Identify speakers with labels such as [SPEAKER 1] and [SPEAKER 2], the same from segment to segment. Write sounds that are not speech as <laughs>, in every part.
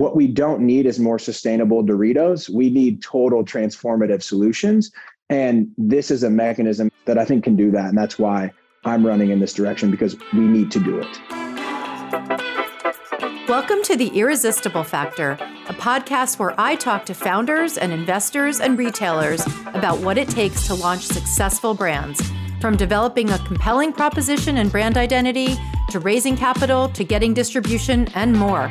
[SPEAKER 1] what we don't need is more sustainable Doritos. We need total transformative solutions. And this is a mechanism that I think can do that. And that's why I'm running in this direction because we need to do it.
[SPEAKER 2] Welcome to The Irresistible Factor, a podcast where I talk to founders and investors and retailers about what it takes to launch successful brands, from developing a compelling proposition and brand identity to raising capital to getting distribution and more.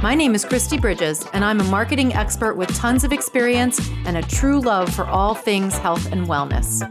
[SPEAKER 2] My name is Christy Bridges, and I'm a marketing expert with tons of experience and a true love for all things health and wellness.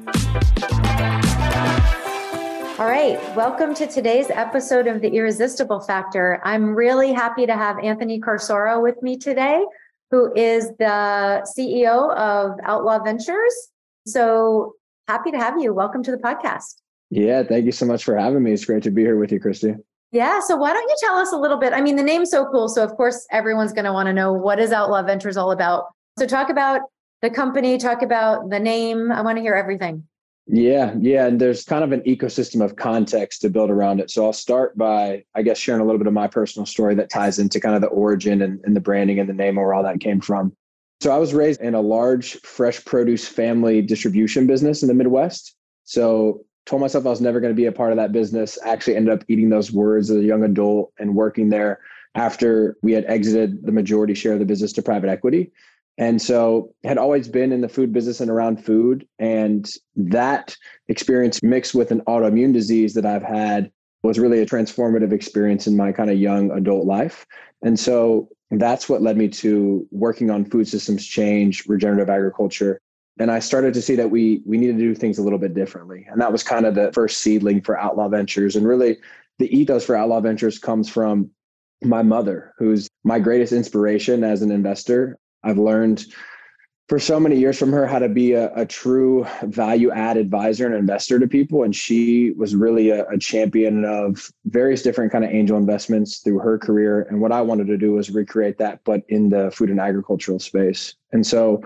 [SPEAKER 2] All right, welcome to today's episode of The Irresistible Factor. I'm really happy to have Anthony Corsaro with me today, who is the CEO of Outlaw Ventures. So happy to have you. Welcome to the podcast.
[SPEAKER 1] Yeah, thank you so much for having me. It's great to be here with you, Christy.
[SPEAKER 2] Yeah. So why don't you tell us a little bit? I mean, the name's so cool. So of course, everyone's going to want to know what is Outlaw Ventures all about. So talk about the company, talk about the name. I want to hear everything.
[SPEAKER 1] Yeah, yeah. And there's kind of an ecosystem of context to build around it. So I'll start by, I guess, sharing a little bit of my personal story that ties into kind of the origin and, and the branding and the name or where all that came from. So I was raised in a large fresh produce family distribution business in the Midwest. So told myself I was never going to be a part of that business. Actually ended up eating those words as a young adult and working there after we had exited the majority share of the business to private equity. And so had always been in the food business and around food. And that experience mixed with an autoimmune disease that I've had was really a transformative experience in my kind of young adult life. And so that's what led me to working on food systems change, regenerative agriculture, and I started to see that we we needed to do things a little bit differently. And that was kind of the first seedling for Outlaw Ventures. And really, the ethos for Outlaw Ventures comes from my mother, who's my greatest inspiration as an investor. I've learned for so many years from her how to be a, a true value add advisor and investor to people and she was really a, a, champion of various different kind of angel investments through her career and what i wanted to do was recreate that but in the food and agricultural space and so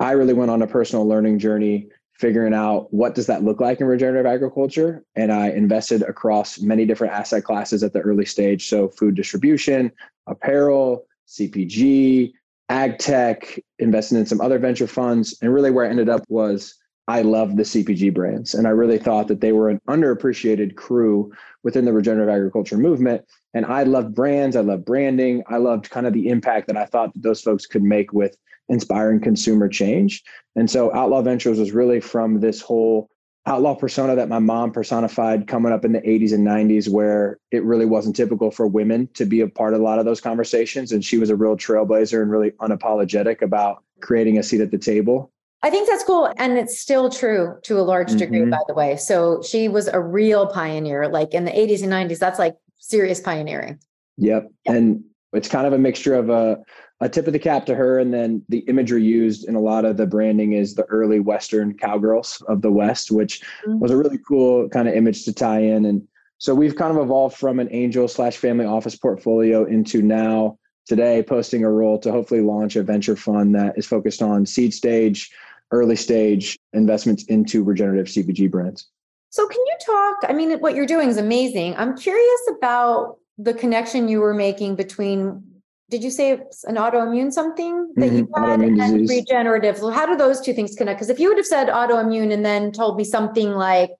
[SPEAKER 1] I really went on a personal learning journey figuring out what does that look like in regenerative agriculture and i invested across many different asset classes at the early stage. So food distribution apparel cpg ag tech invested in some other venture funds and really where i ended up was i loved the cpg brands and i really thought that they were an underappreciated crew within the regenerative agriculture movement and i loved brands i loved branding i loved kind of the impact that i thought that those folks could make with inspiring consumer change. And so Outlaw Ventures was really from this whole outlaw persona that my mom personified coming up in the 80s and 90s, where it really wasn't typical for women to be a part of a lot of those conversations. And she was a real trailblazer and really unapologetic about creating a seat at the table.
[SPEAKER 2] I think that's cool. And it's still true to a large degree, mm-hmm. by the way. So she was a real pioneer, like in the 80s and 90s. That's like serious pioneering.
[SPEAKER 1] Yep. yep. And it's kind of a mixture of a a tip of the cap to her. And then the imagery used in a lot of the branding is the early Western cowgirls of the West, which mm-hmm. was a really cool kind of image to tie in. And so we've kind of evolved from an angel slash family office portfolio into now today posting a role to hopefully launch a venture fund that is focused on seed stage, early stage investments into regenerative CPG brands.
[SPEAKER 2] So can you talk? I mean, what you're doing is amazing. I'm curious about the connection you were making between did you say it's an autoimmune something that mm-hmm. you had autoimmune and disease. regenerative? So how do those two things connect? Because if you would have said autoimmune and then told me something like,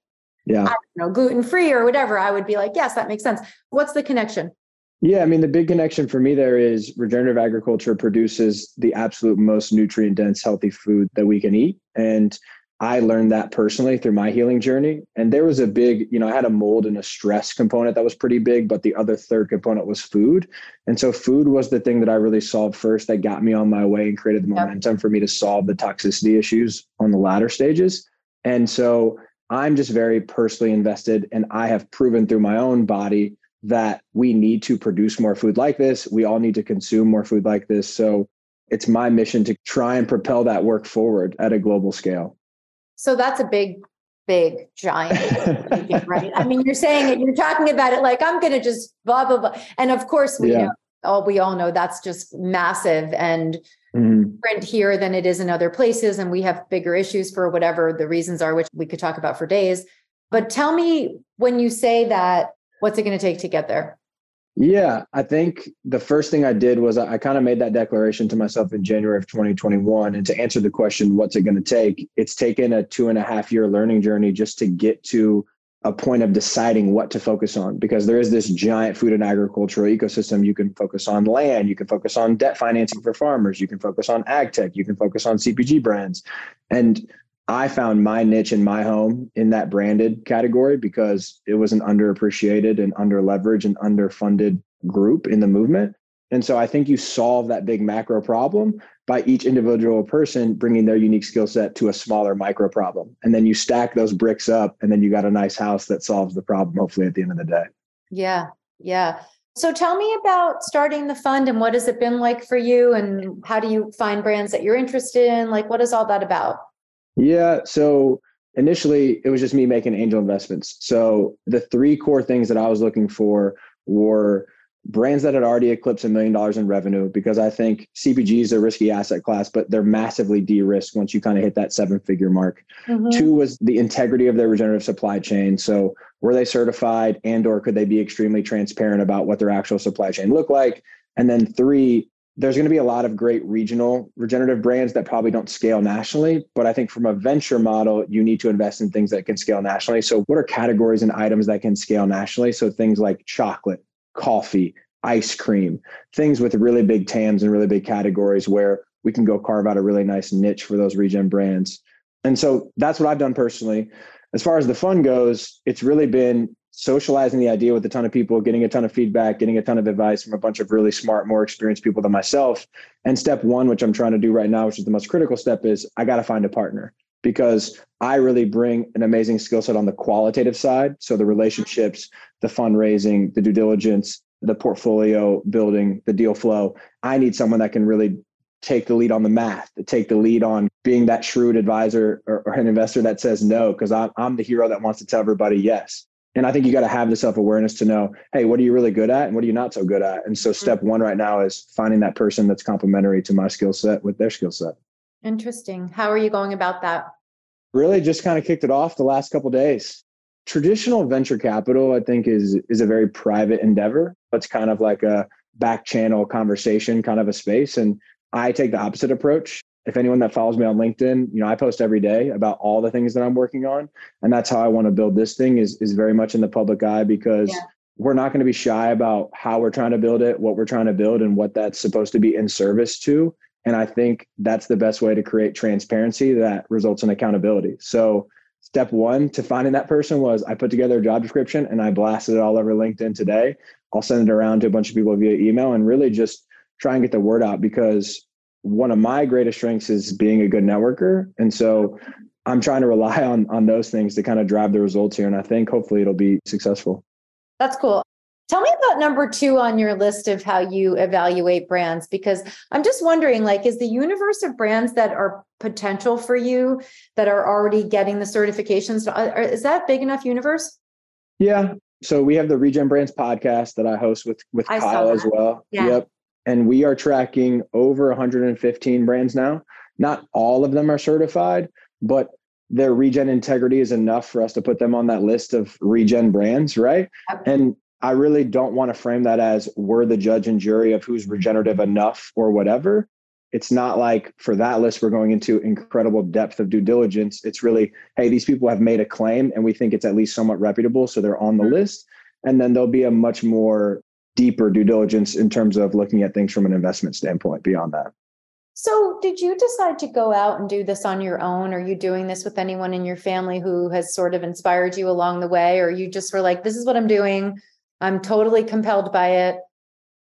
[SPEAKER 2] yeah, I don't know, gluten free or whatever, I would be like, yes, that makes sense. What's the connection?
[SPEAKER 1] Yeah, I mean, the big connection for me there is regenerative agriculture produces the absolute most nutrient dense, healthy food that we can eat. And I learned that personally through my healing journey. And there was a big, you know, I had a mold and a stress component that was pretty big, but the other third component was food. And so food was the thing that I really solved first that got me on my way and created the momentum for me to solve the toxicity issues on the latter stages. And so I'm just very personally invested and I have proven through my own body that we need to produce more food like this. We all need to consume more food like this. So it's my mission to try and propel that work forward at a global scale.
[SPEAKER 2] So that's a big, big, giant, <laughs> right? I mean, you're saying it, you're talking about it like I'm going to just blah blah blah, and of course we yeah. know, all we all know that's just massive and mm-hmm. different here than it is in other places, and we have bigger issues for whatever the reasons are, which we could talk about for days. But tell me when you say that, what's it going to take to get there?
[SPEAKER 1] Yeah, I think the first thing I did was I, I kind of made that declaration to myself in January of 2021. And to answer the question, what's it going to take? It's taken a two and a half year learning journey just to get to a point of deciding what to focus on because there is this giant food and agricultural ecosystem. You can focus on land, you can focus on debt financing for farmers, you can focus on ag tech, you can focus on CPG brands. And I found my niche in my home in that branded category because it was an underappreciated and under leveraged and underfunded group in the movement. And so I think you solve that big macro problem by each individual person bringing their unique skill set to a smaller micro problem. And then you stack those bricks up, and then you got a nice house that solves the problem, hopefully, at the end of the day.
[SPEAKER 2] Yeah. Yeah. So tell me about starting the fund and what has it been like for you? And how do you find brands that you're interested in? Like, what is all that about?
[SPEAKER 1] Yeah. So initially, it was just me making angel investments. So the three core things that I was looking for were brands that had already eclipsed a million dollars in revenue because I think CPG is a risky asset class, but they're massively de-risked once you kind of hit that seven figure mark. Mm-hmm. Two was the integrity of their regenerative supply chain. So were they certified and or could they be extremely transparent about what their actual supply chain looked like? And then three, there's going to be a lot of great regional regenerative brands that probably don't scale nationally. But I think from a venture model, you need to invest in things that can scale nationally. So, what are categories and items that can scale nationally? So, things like chocolate, coffee, ice cream, things with really big TAMs and really big categories where we can go carve out a really nice niche for those regen brands. And so that's what I've done personally. As far as the fund goes, it's really been socializing the idea with a ton of people, getting a ton of feedback, getting a ton of advice from a bunch of really smart, more experienced people than myself. And step one, which I'm trying to do right now, which is the most critical step, is I got to find a partner because I really bring an amazing skill set on the qualitative side. So the relationships, the fundraising, the due diligence, the portfolio building, the deal flow. I need someone that can really take the lead on the math, to take the lead on being that shrewd advisor or, or an investor that says no, because I'm, I'm the hero that wants to tell everybody yes. And I think you got to have the self awareness to know, hey, what are you really good at and what are you not so good at? And so, mm-hmm. step one right now is finding that person that's complementary to my skill set with their skill set.
[SPEAKER 2] Interesting. How are you going about that?
[SPEAKER 1] Really, just kind of kicked it off the last couple days. Traditional venture capital, I think, is is a very private endeavor. It's kind of like a back channel conversation, kind of a space. And I take the opposite approach if anyone that follows me on LinkedIn, you know, I post every day about all the things that I'm working on. And that's how I want to build this thing is, is very much in the public eye because yeah. we're not going to be shy about how we're trying to build it, what we're trying to build and what that's supposed to be in service to. And I think that's the best way to create transparency that results in accountability. So step one to finding that person was I put together a job description and I blasted it all over LinkedIn today. I'll send it around to a bunch of people via email and really just try and get the word out because one of my greatest strengths is being a good networker. And so I'm trying to rely <laughs> on on those things to kind of drive the results here. And I think hopefully it'll be successful.
[SPEAKER 2] That's cool. Tell me about number two on your list of how you evaluate brands, because I'm just wondering, like, is the universe of brands that are potential for you that are already getting the certifications? Is that big enough universe?
[SPEAKER 1] Yeah. So we have the Regen Brands podcast that I host with with I Kyle as well. Yeah. Yep and we are tracking over 115 brands now. Not all of them are certified, but their regen integrity is enough for us to put them on that list of regen brands, right? And I really don't want to frame that as we're the judge and jury of who's regenerative enough or whatever. It's not like for that list, we're going into incredible depth of due diligence. It's really, hey, these people have made a claim and we think it's at least somewhat reputable. So they're on the mm-hmm. list. And then there'll be a much more deeper due diligence in terms of looking at things from an investment standpoint beyond that.
[SPEAKER 2] So, did you decide to go out and do this on your own? Are you doing this with anyone in your family who has sort of inspired you along the way? Or you just were like, this is what I'm doing? I'm totally compelled by it?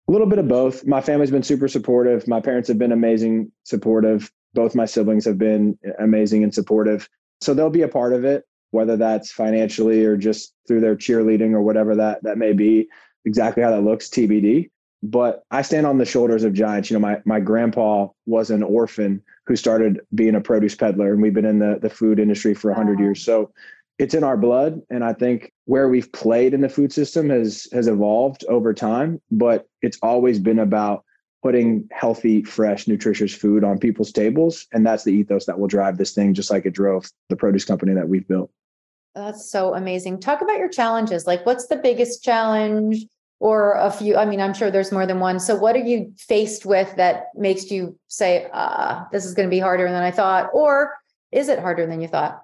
[SPEAKER 1] A little bit of both. My family's been super supportive. My parents have been amazing, supportive. Both my siblings have been amazing and supportive. So, they'll be a part of it, whether that's financially or just through their cheerleading or whatever that, that may be exactly how that looks TBD. But I stand on the shoulders of giants. You know, my my grandpa was an orphan who started being a produce peddler, and we've been in the the food industry for hundred wow. years. So it's in our blood, and I think where we've played in the food system has has evolved over time. But it's always been about putting healthy, fresh, nutritious food on people's tables, and that's the ethos that will drive this thing, just like it drove the produce company that we've built.
[SPEAKER 2] That's so amazing. Talk about your challenges. Like, what's the biggest challenge or a few i mean i'm sure there's more than one. So what are you faced with that makes you say uh, this is going to be harder than i thought or is it harder than you thought?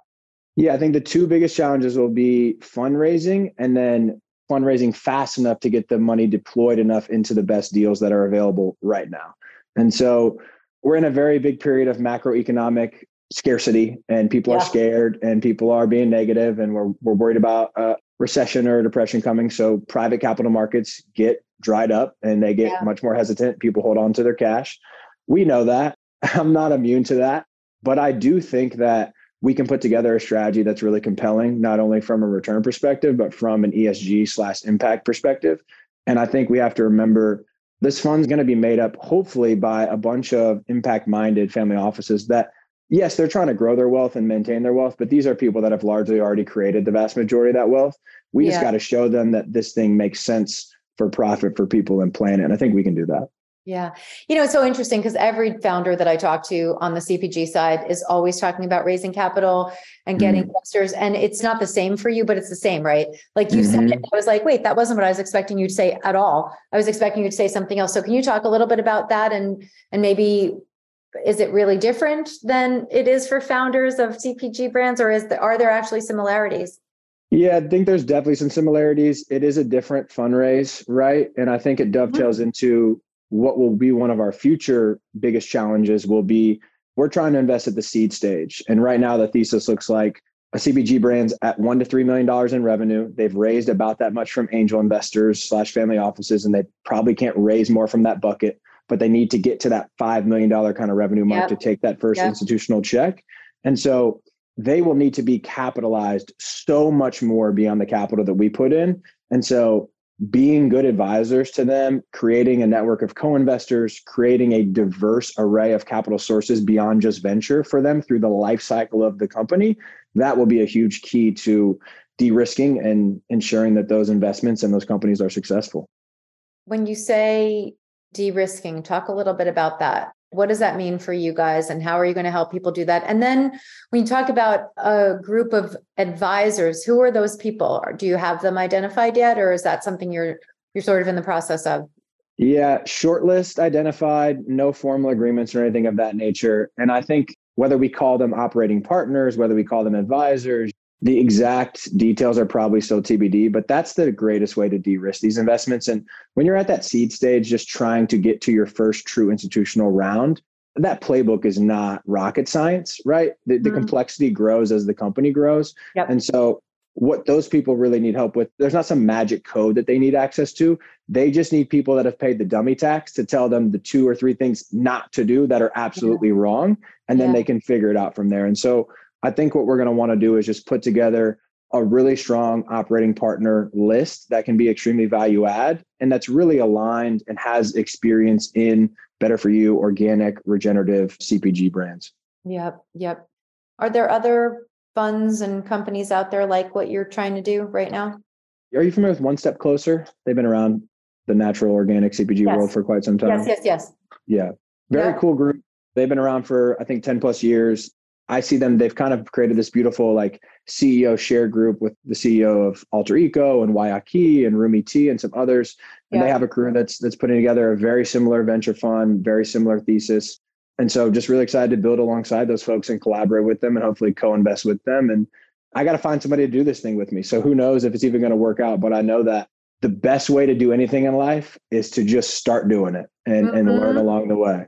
[SPEAKER 1] Yeah i think the two biggest challenges will be fundraising and then fundraising fast enough to get the money deployed enough into the best deals that are available right now. And so we're in a very big period of macroeconomic scarcity and people yeah. are scared and people are being negative and we're, we're worried about uh, recession or depression coming. So private capital markets get dried up and they get yeah. much more hesitant. People hold on to their cash. We know that. <laughs> I'm not immune to that. But I do think that we can put together a strategy that's really compelling, not only from a return perspective, but from an ESG slash impact perspective. And I think we have to remember this fund's going to be made up hopefully by a bunch of impact minded family offices that yes, they're trying to grow their wealth and maintain their wealth, but these are people that have largely already created the vast majority of that wealth. We yeah. just got to show them that this thing makes sense for profit for people and planet. And I think we can do that.
[SPEAKER 2] Yeah. You know, it's so interesting because every founder that I talk to on the CPG side is always talking about raising capital and getting mm-hmm. investors. And it's not the same for you, but it's the same, right? Like you mm-hmm. said, I was like, wait, that wasn't what I was expecting you to say at all. I was expecting you to say something else. So can you talk a little bit about that and and maybe is it really different than it is for founders of CPG brands, or is the, are there actually similarities?
[SPEAKER 1] Yeah, I think there's definitely some similarities. It is a different fundraise, right? And I think it dovetails mm-hmm. into what will be one of our future biggest challenges will be we're trying to invest at the seed stage. And right now the thesis looks like a CPG brand's at one to three million dollars in revenue. They've raised about that much from angel investors slash family offices, and they probably can't raise more from that bucket but they need to get to that $5 million kind of revenue mark yep. to take that first yep. institutional check. And so they will need to be capitalized so much more beyond the capital that we put in. And so being good advisors to them, creating a network of co-investors, creating a diverse array of capital sources beyond just venture for them through the life cycle of the company, that will be a huge key to de-risking and ensuring that those investments and those companies are successful.
[SPEAKER 2] When you say de-risking. Talk a little bit about that. What does that mean for you guys and how are you going to help people do that? And then when you talk about a group of advisors who are those people? Do you have them identified yet or is that something you're you're sort of in the process of?
[SPEAKER 1] Yeah shortlist identified no formal agreements or anything of that nature. And i think whether we call them operating partners whether we call them advisors the exact details are probably still TBD, but that's the greatest way to de risk these investments. And when you're at that seed stage, just trying to get to your first true institutional round, that playbook is not rocket science, right? The, the mm-hmm. complexity grows as the company grows. Yep. And so, what those people really need help with, there's not some magic code that they need access to. They just need people that have paid the dummy tax to tell them the two or three things not to do that are absolutely yeah. wrong. And then yeah. they can figure it out from there. And so, I think what we're going to want to do is just put together a really strong operating partner list that can be extremely value add and that's really aligned and has experience in better for you organic regenerative cpg brands.
[SPEAKER 2] Yep yep. Are there other funds and companies out there like what you're trying to do right now?
[SPEAKER 1] Are you familiar with one step closer? They've been around the natural organic cpg yes. world for quite some time.
[SPEAKER 2] yes yes. Yes
[SPEAKER 1] yeah very cool group. They've been around for i think 10 plus years I see them, they've kind of created this beautiful like CEO share group with the CEO of Alter Eco and Guayaki and Rumi T and some others. And yeah. they have a crew that's that's putting together a very similar venture fund, very similar thesis. And so just really excited to build alongside those folks and collaborate with them and hopefully co-invest with them. And I got to find somebody to do this thing with me. So who knows if it's even going to work out, but I know that the best way to do anything in life is to just start doing it and, mm-hmm. and learn along the way.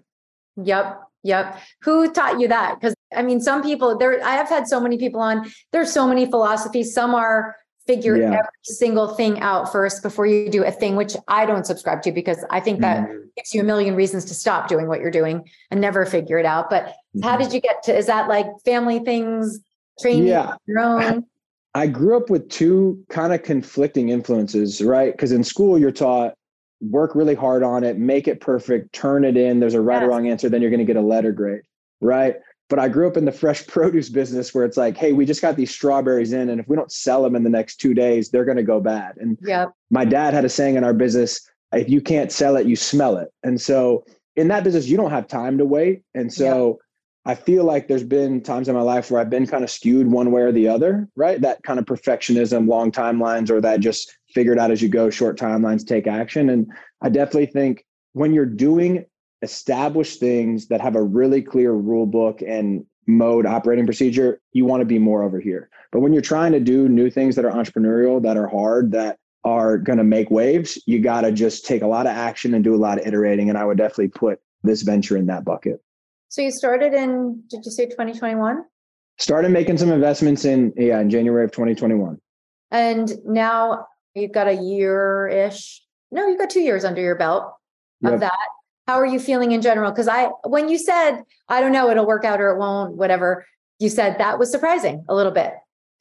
[SPEAKER 2] Yep. Yep. Who taught you that? Because I mean, some people there, I have had so many people on, there's so many philosophies. Some are figure yeah. every single thing out first before you do a thing, which I don't subscribe to because I think that mm-hmm. gives you a million reasons to stop doing what you're doing and never figure it out. But mm-hmm. how did you get to, is that like family things, training yeah. your own? <laughs>
[SPEAKER 1] I grew up with two kind of conflicting influences, right? Because in school, you're taught work really hard on it, make it perfect, turn it in. There's a right yes. or wrong answer, then you're going to get a letter grade, right? But I grew up in the fresh <laughs> produce business where it's like, hey, we just got these strawberries in, and if we don't sell them in the next two days, they're going to go bad. And
[SPEAKER 2] yep.
[SPEAKER 1] my dad had a saying in our business if you can't sell it, you smell it. And so in that business, you don't have time to wait. And so yep. I feel like there's been times in my life where I've been kind of skewed one way or the other, right? That kind of perfectionism, long timelines, or that just figured out as you go, short timelines, take action. And I definitely think when you're doing established things that have a really clear rule book and mode operating procedure, you want to be more over here. But when you're trying to do new things that are entrepreneurial, that are hard, that are going to make waves, you got to just take a lot of action and do a lot of iterating. And I would definitely put this venture in that bucket.
[SPEAKER 2] So you started in, did you say 2021?
[SPEAKER 1] Started making some investments in, yeah, in January of 2021.
[SPEAKER 2] And now you've got a year ish. No, you've got two years under your belt of yep. that. How are you feeling in general? Because I, when you said, I don't know, it'll work out or it won't, whatever, you said that was surprising a little bit.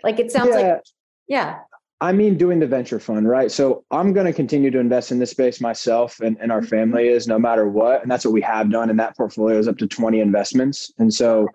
[SPEAKER 2] Like it sounds yeah. like, yeah.
[SPEAKER 1] I mean, doing the venture fund, right? So I'm going to continue to invest in this space myself and, and our mm-hmm. family is no matter what. And that's what we have done. And that portfolio is up to 20 investments. And so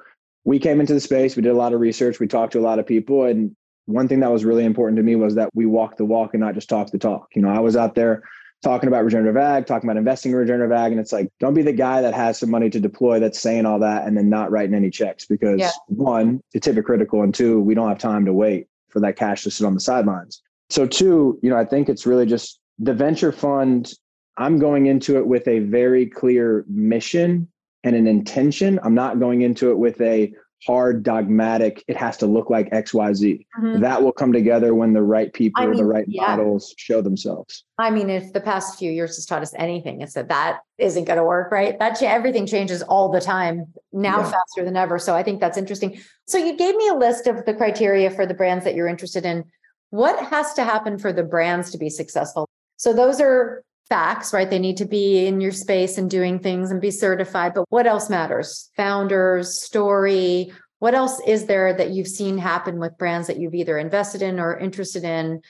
[SPEAKER 1] we came into the space, we did a lot of research, we talked to a lot of people. And one thing that was really important to me was that we walked the walk and not just talk the talk. You know, I was out there talking about regenerative ag, talking about investing in regenerative ag. And it's like, don't be the guy that has some money to deploy that's saying all that and then not writing any checks because yeah. one, it's hypocritical. And two, we don't have time to wait for that cash to sit on the sidelines. So, two, you know, I think it's really just the venture fund. I'm going into it with a very clear mission and an intention. I'm not going into it with a hard dogmatic it has to look like xyz mm-hmm. that will come together when the right people I mean, the right yeah. models show themselves
[SPEAKER 2] i mean if the past few years has taught us anything it's that that isn't going to work right that everything changes all the time now yeah. faster than ever so i think that's interesting so you gave me a list of the criteria for the brands that you're interested in what has to happen for the brands to be successful so those are facts, right? They need to be in your space and doing things and be certified. But what else matters? Founders, story. What else is there that you've seen happen with brands that you've either invested in or interested in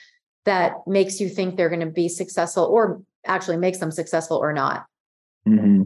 [SPEAKER 2] that makes you think they're going to be successful or actually makes them successful or not?
[SPEAKER 1] Mm-hmm.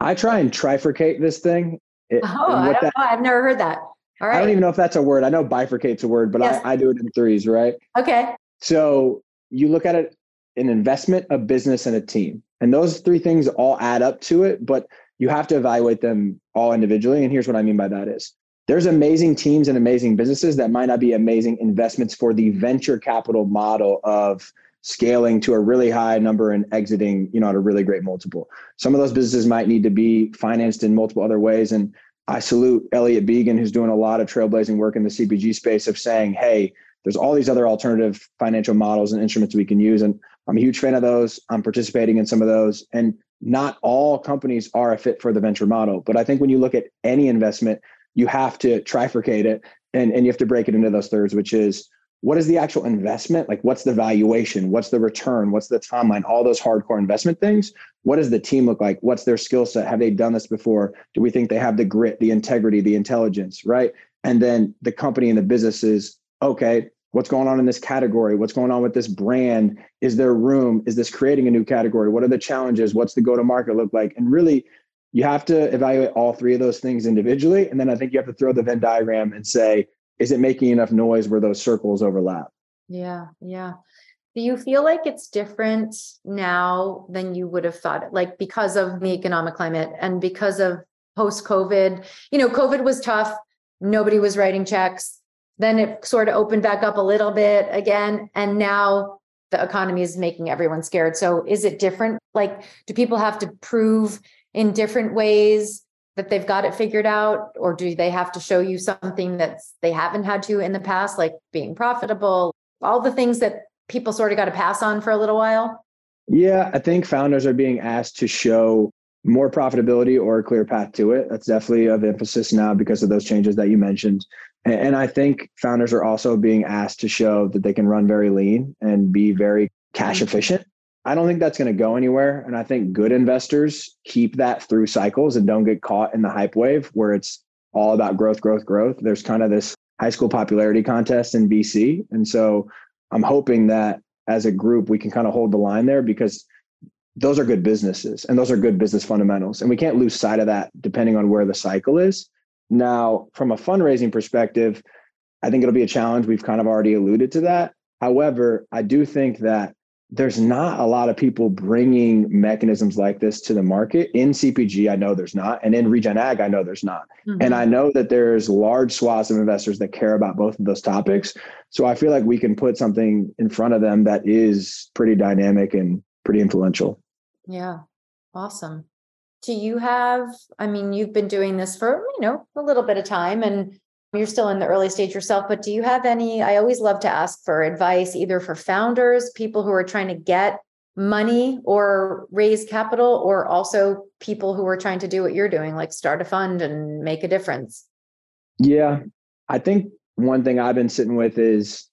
[SPEAKER 1] I try and trifurcate this thing.
[SPEAKER 2] It, oh, I don't that, know. I've never heard that. All right.
[SPEAKER 1] I don't even know if that's a word. I know bifurcate's a word, but yes. I, I do it in threes, right?
[SPEAKER 2] Okay.
[SPEAKER 1] So you look at it an investment, a business, and a team. And those three things all add up to it, but you have to evaluate them all individually. And here's what I mean by that is there's amazing teams and amazing businesses that might not be amazing investments for the venture capital model of scaling to a really high number and exiting, you know, at a really great multiple. Some of those businesses might need to be financed in multiple other ways. And I salute Elliot Begoun, who's doing a lot of trailblazing work in the CPG space of saying, hey, there's all these other alternative financial models and instruments we can use. And I'm a huge fan of those. I'm participating in some of those. And not all companies are a fit for the venture model. But I think when you look at any investment, you have to trifurcate it and, and you have to break it into those thirds, which is what is the actual investment? Like, what's the valuation? What's the return? What's the timeline? All those hardcore investment things. What does the team look like? What's their skill set? Have they done this before? Do we think they have the grit, the integrity, the intelligence? Right. And then the company and the business is okay, what's going on in this category? What's going on with this brand? Is there room? Is this creating a new category? What are the challenges? What's the go to market look like? And really you have to evaluate all three of those things individually and then i think you have to throw the venn diagram and say is it making enough noise where those circles overlap?
[SPEAKER 2] Yeah yeah. Do you feel like it's different now than you would have thought? Like because of the economic climate and because of post covid you know covid was tough. Nobody was writing checks then it sort of opened back up a little bit again. And now the economy is making everyone scared. So is it different? Like, do people have to prove in different ways that they've got it figured out? Or do they have to show you something that they haven't had to in the past, like being profitable, all the things that people sort of got to pass on for a little while?
[SPEAKER 1] Yeah, I think founders are being asked to show more profitability or a clear path to it. That's definitely of emphasis now because of those changes that you mentioned. And I think founders are also being asked to show that they can run very lean and be very cash mm-hmm. efficient. I don't think that's going to go anywhere. And I think good investors keep that through cycles and don't get caught in the hype wave where it's all about growth, growth, growth. There's kind of this high school popularity contest in VC. And so I'm hoping that as a group, we can kind of hold the line there because those are good businesses and those are good business fundamentals. And we can't lose sight of that depending on where the cycle is. Now, from a fundraising perspective, I think it'll be a challenge. We've kind of already alluded to that. However, I do think that there's not a lot of people bringing mechanisms like this to the market in CPG. I know there's not, and in Regen Ag, I know there's not. Mm-hmm. And I know that there's large swaths of investors that care about both of those topics. So I feel like we can put something in front of them that is pretty dynamic and pretty influential.
[SPEAKER 2] Yeah, awesome. Do you have? I mean, you've been doing this for you know a little bit of time, and you're still in the early stage yourself, but do you have any? I always love to ask for advice, either for founders, people who are trying to get money or raise capital, or also people who are trying to do what you're doing, like start a fund and make a difference.
[SPEAKER 1] Yeah. I think one thing I've been sitting with is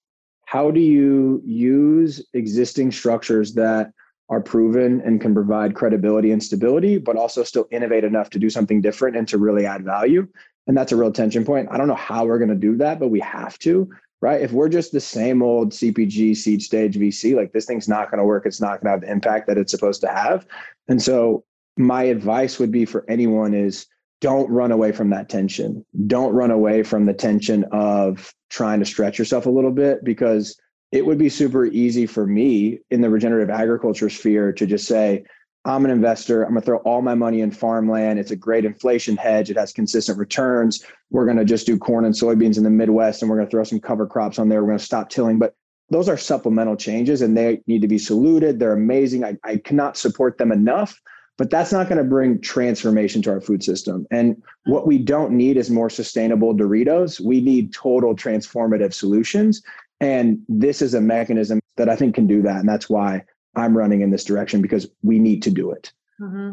[SPEAKER 1] how do you use existing structures that are proven and can provide credibility and stability, but also still innovate enough to do something different and to really add value? And that's a real tension point. I don't know how we're going to do that, but we have to, right? If we're just the same old CPG seed stage VC, like this thing's not going to work. It's not going to have the impact that it's supposed to have. And so my advice would be for anyone is don't run away from that tension. Don't run away from the tension of trying to stretch yourself a little bit because it would be super easy for me in the regenerative agriculture sphere to just say, I'm an investor. I'm going to throw all my money in farmland. It's a great inflation hedge. It has consistent returns. We're going to just do corn and soybeans in the Midwest and we're going to throw some cover crops on there. We're going to stop tilling. But those are supplemental changes and they need to be saluted. They're amazing. I, I cannot support them enough, but that's not going to bring transformation to our food system. And what we don't need is more sustainable Doritos. We need total transformative solutions. And this is a mechanism that I think can do that. And that's why I'm running in this direction because we need to do it.
[SPEAKER 2] Mm-hmm.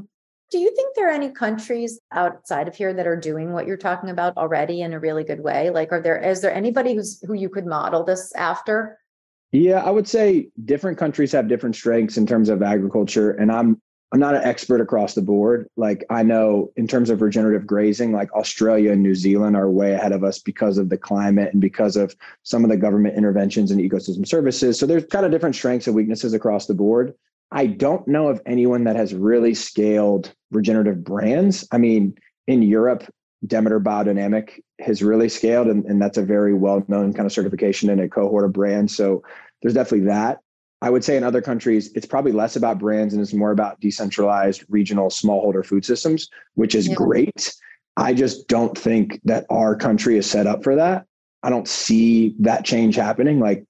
[SPEAKER 2] Do you think there are any countries outside of here that are doing what you're talking about already in a really good way? Like, are there is there anybody who's who you could model this after?
[SPEAKER 1] Yeah, I would say different countries have different strengths in terms of agriculture, and I'm I'm not an expert across the board. Like I know in terms of regenerative grazing, like Australia and New Zealand are way ahead of us because of the climate and because of some of the government interventions and ecosystem services. So there's kind of different strengths and weaknesses across the board. I don't know of anyone that has really scaled regenerative brands. I mean, in Europe, Demeter Biodynamic has really scaled, and, and that's a very well known kind of certification and a cohort of brands. So there's definitely that. I would say in other countries, it's probably less about brands and it's more about decentralized regional smallholder food systems, which is yeah. great. I just don't think that our country is set up for that. I don't see that change happening. Like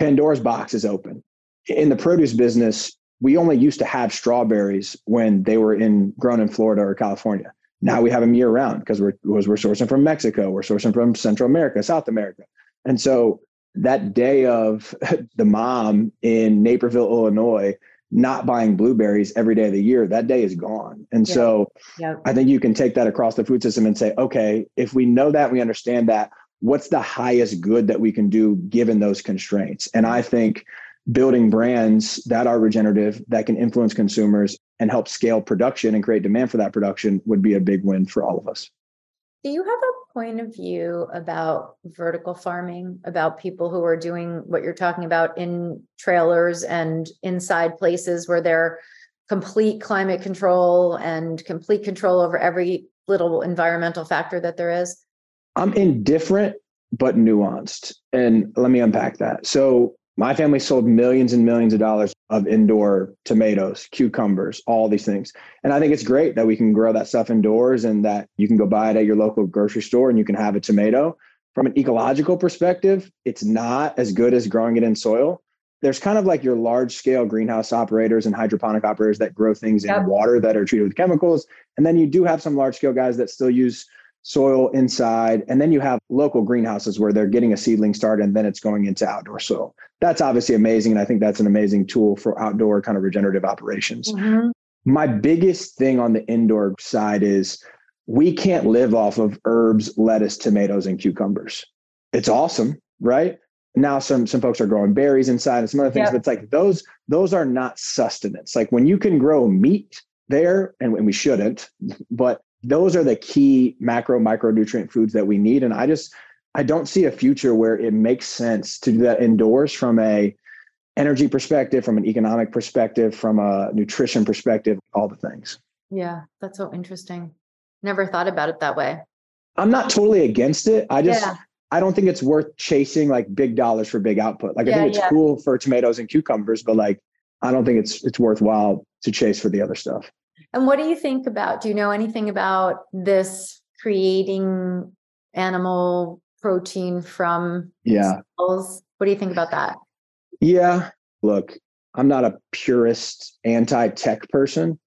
[SPEAKER 1] Pandora's box is open. In the produce business, we only used to have strawberries when they were in grown in Florida or California. Now we have them year round because we're because we're sourcing from Mexico, we're sourcing from Central America, South America. And so that day of <laughs> the mom in Naperville, Illinois, not buying blueberries every day of the year, that day is gone. And yeah. so yeah. I think you can take that across the food system and say, okay, if we know that, we understand that, what's the highest good that we can do given those constraints? And I think building brands that are regenerative, that can influence consumers and help scale production and create demand for that production would be a big win for all of us.
[SPEAKER 2] Do you have a point of view about vertical farming, about people who are doing what you're talking about in trailers and inside places where they're complete climate control and complete control over every little environmental factor that there is?
[SPEAKER 1] I'm indifferent but nuanced. And let me unpack that. So, my family sold millions and millions of dollars of indoor tomatoes, cucumbers, all these things. And I think it's great that we can grow that stuff indoors and that you can go buy it at your local grocery store and you can have a tomato. From an ecological perspective, it's not as good as growing it in soil. There's kind of like your large scale greenhouse operators and hydroponic operators that grow things yep. in water that are treated with chemicals. And then you do have some large scale guys that still use soil inside. And then you have local greenhouses where they're getting a seedling started and then it's going into outdoor soil. That's obviously amazing. And I think that's an amazing tool for outdoor kind of regenerative operations. Mm-hmm. My biggest thing on the indoor side is we can't live off of herbs, lettuce, tomatoes, and cucumbers. It's awesome, right? Now some some folks are growing berries inside and some other things, but it's like those those are not sustenance. Like when you can grow meat there, and, and we shouldn't, but those are the key macro micronutrient foods that we need and i just i don't see a future where it makes sense to do that indoors from a energy perspective from an economic perspective from a nutrition perspective all the things
[SPEAKER 2] yeah that's so interesting never thought about it that way
[SPEAKER 1] i'm not totally against it i just yeah. i don't think it's worth chasing like big dollars for big output like yeah, i think it's yeah. cool for tomatoes and cucumbers but like I don't think it's it's worthwhile to chase for the other stuff.
[SPEAKER 2] And what do you think about? Do you know anything about this creating animal protein from
[SPEAKER 1] yeah
[SPEAKER 2] cells? What do you think about that?
[SPEAKER 1] Yeah, look, I'm not a purist anti-tech person.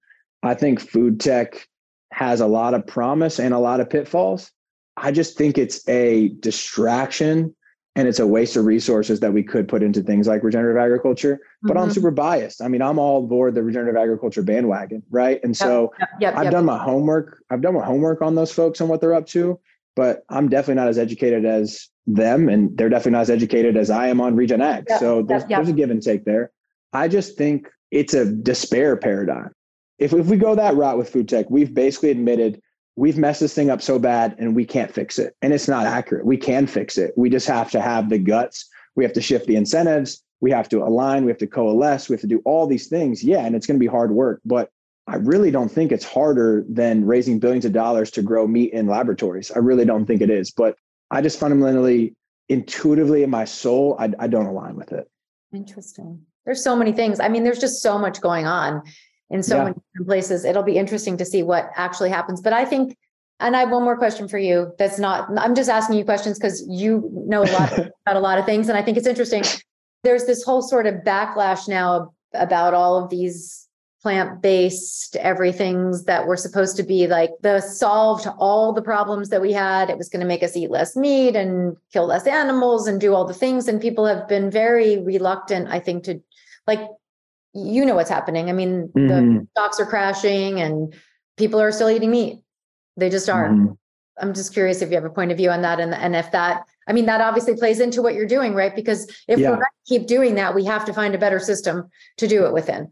[SPEAKER 1] I think food tech has a lot of promise and a lot of pitfalls. I just think it's a distraction and it's a waste of resources that we could put into things like regenerative agriculture. But mm-hmm. I'm super biased. I mean, I'm all aboard the regenerative agriculture bandwagon, right? And so yep, yep, I've yep. done my homework. I've done my homework on those folks and what they're up to, but I'm definitely not as educated as them, and they're definitely not as educated as I am on regen ag. so there's, there's a give and take there. I just think it's a despair paradigm. If, if we go that route with food tech, we've basically admitted we've messed this thing up so bad and we can't fix it. And it's not accurate. We can fix it. We just have to have the guts. We have to shift the incentives. We have to align. We have to coalesce. We have to do all these things. Yeah. And it's going to be hard work, but I really don't think it's harder than raising billions of dollars to grow meat in laboratories. I really don't think it is. But I just fundamentally, intuitively in my soul, I, I don't align with it.
[SPEAKER 2] Interesting. There's so many things. I mean, there's just so much going on in so yeah. many different places. It'll be interesting to see what actually happens. But I think, and I have one more question for you. That's not. I'm just asking you questions because you know a lot <laughs> about a lot of things, and I think it's interesting. There's this whole sort of backlash now about all of these plant-based everything's that were supposed to be like the solve to all the problems that we had it was going to make us eat less meat and kill less animals and do all the things and people have been very reluctant i think to like you know what's happening. I mean, mm-hmm. the stocks are crashing and people are still eating meat. They just are. Mm-hmm. I'm just curious if you have a point of view on that and, and if that, I mean, that obviously plays into what you're doing, right? Because if yeah. we're going to keep doing that, we have to find a better system to do it within.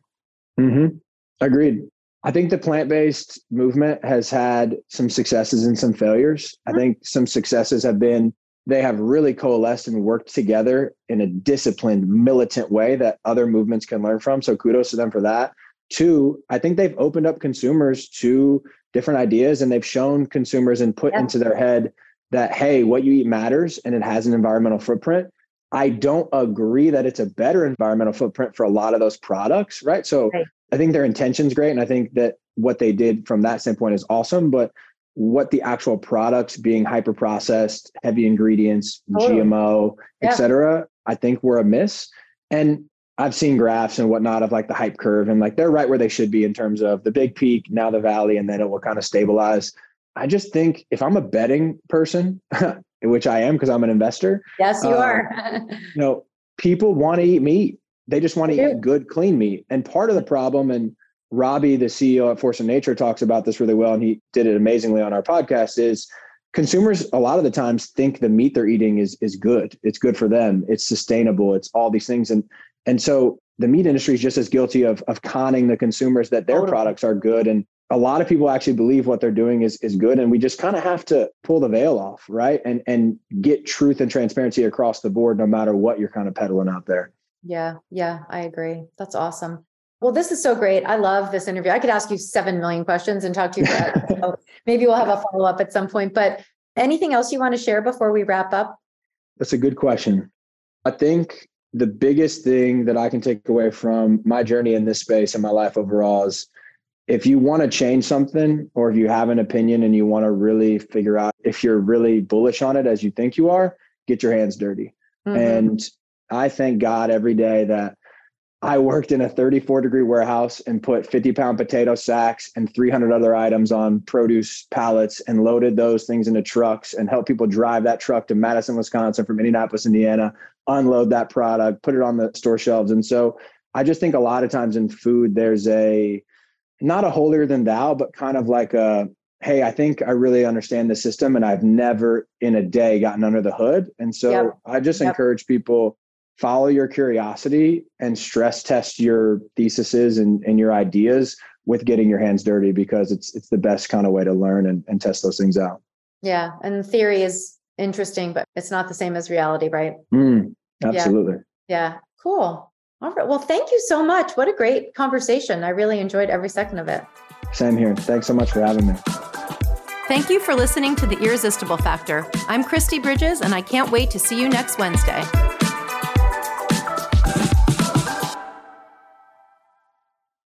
[SPEAKER 1] Mm-hmm. Agreed. I think the plant based movement has had some successes and some failures. I mm-hmm. think some successes have been they have really coalesced and worked together in a disciplined, militant way that other movements can learn from. So kudos to them for that. Two, I think they've opened up consumers to different ideas and they've shown consumers and put yeah. into their head that, hey, what you eat matters and it has an environmental footprint. I don't agree that it's a better environmental footprint for a lot of those products, right? So right. I think their intention's great. And I think that what they did from that standpoint is awesome. But what the actual products being hyper processed, heavy ingredients, totally. GMO, yeah. et cetera, I think were a miss. And I've seen graphs and whatnot of like the hype curve and like they're right where they should be in terms of the big peak, now the valley, and then it will kind of stabilize. I just think if I'm a betting person, <laughs> which I am because I'm an investor.
[SPEAKER 2] Yes, you uh, are. <laughs>
[SPEAKER 1] you know, people want to eat meat. They just want to eat good, clean meat. And part of the problem, and Robbie, the CEO at Force of Nature, talks about this really well, and he did it amazingly on our podcast. Is consumers a lot of the times think the meat they're eating is is good. It's good for them. It's sustainable. It's all these things, and and so the meat industry is just as guilty of of conning the consumers that their products are good. And a lot of people actually believe what they're doing is is good, and we just kind of have to pull the veil off, right? And and get truth and transparency across the board, no matter what you're kind of peddling out there.
[SPEAKER 2] Yeah, yeah, I agree. That's awesome. Well, this is so great. I love this interview. I could ask you 7 million questions and talk to you <laughs> so maybe we'll have a follow up at some point. But anything else you want to share before we wrap up?
[SPEAKER 1] That's a good question. I think the biggest thing that I can take away from my journey in this space and my life overall is if you want to change something or if you have an opinion and you want to really figure out if you're really bullish on it as you think you are, get your hands dirty. Mm-hmm. And I thank God every day that I worked in a 34 degree warehouse and put 50 pound potato sacks and 300 other items on produce pallets and loaded those things into trucks and helped people drive that truck to Madison, Wisconsin from Indianapolis, Indiana, unload that product, put it on the store shelves. And so I just think a lot of times in food, there's a not a holier than thou, but kind of like a hey, I think I really understand the system and I've never in a day gotten under the hood. And so yep. I just yep. encourage people follow your curiosity and stress test your theses and, and your ideas with getting your hands dirty because it's it's the best kind of way to learn and, and test those things out.
[SPEAKER 2] Yeah. And theory is interesting, but it's not the same as reality, right?
[SPEAKER 1] Mm, absolutely.
[SPEAKER 2] Yeah. yeah. Cool. All right. Well, thank you so much. What a great conversation. I really enjoyed every second of it.
[SPEAKER 1] Same here. Thanks so much for having me.
[SPEAKER 2] Thank you for listening to The Irresistible Factor. I'm Christy Bridges, and I can't wait to see you next Wednesday.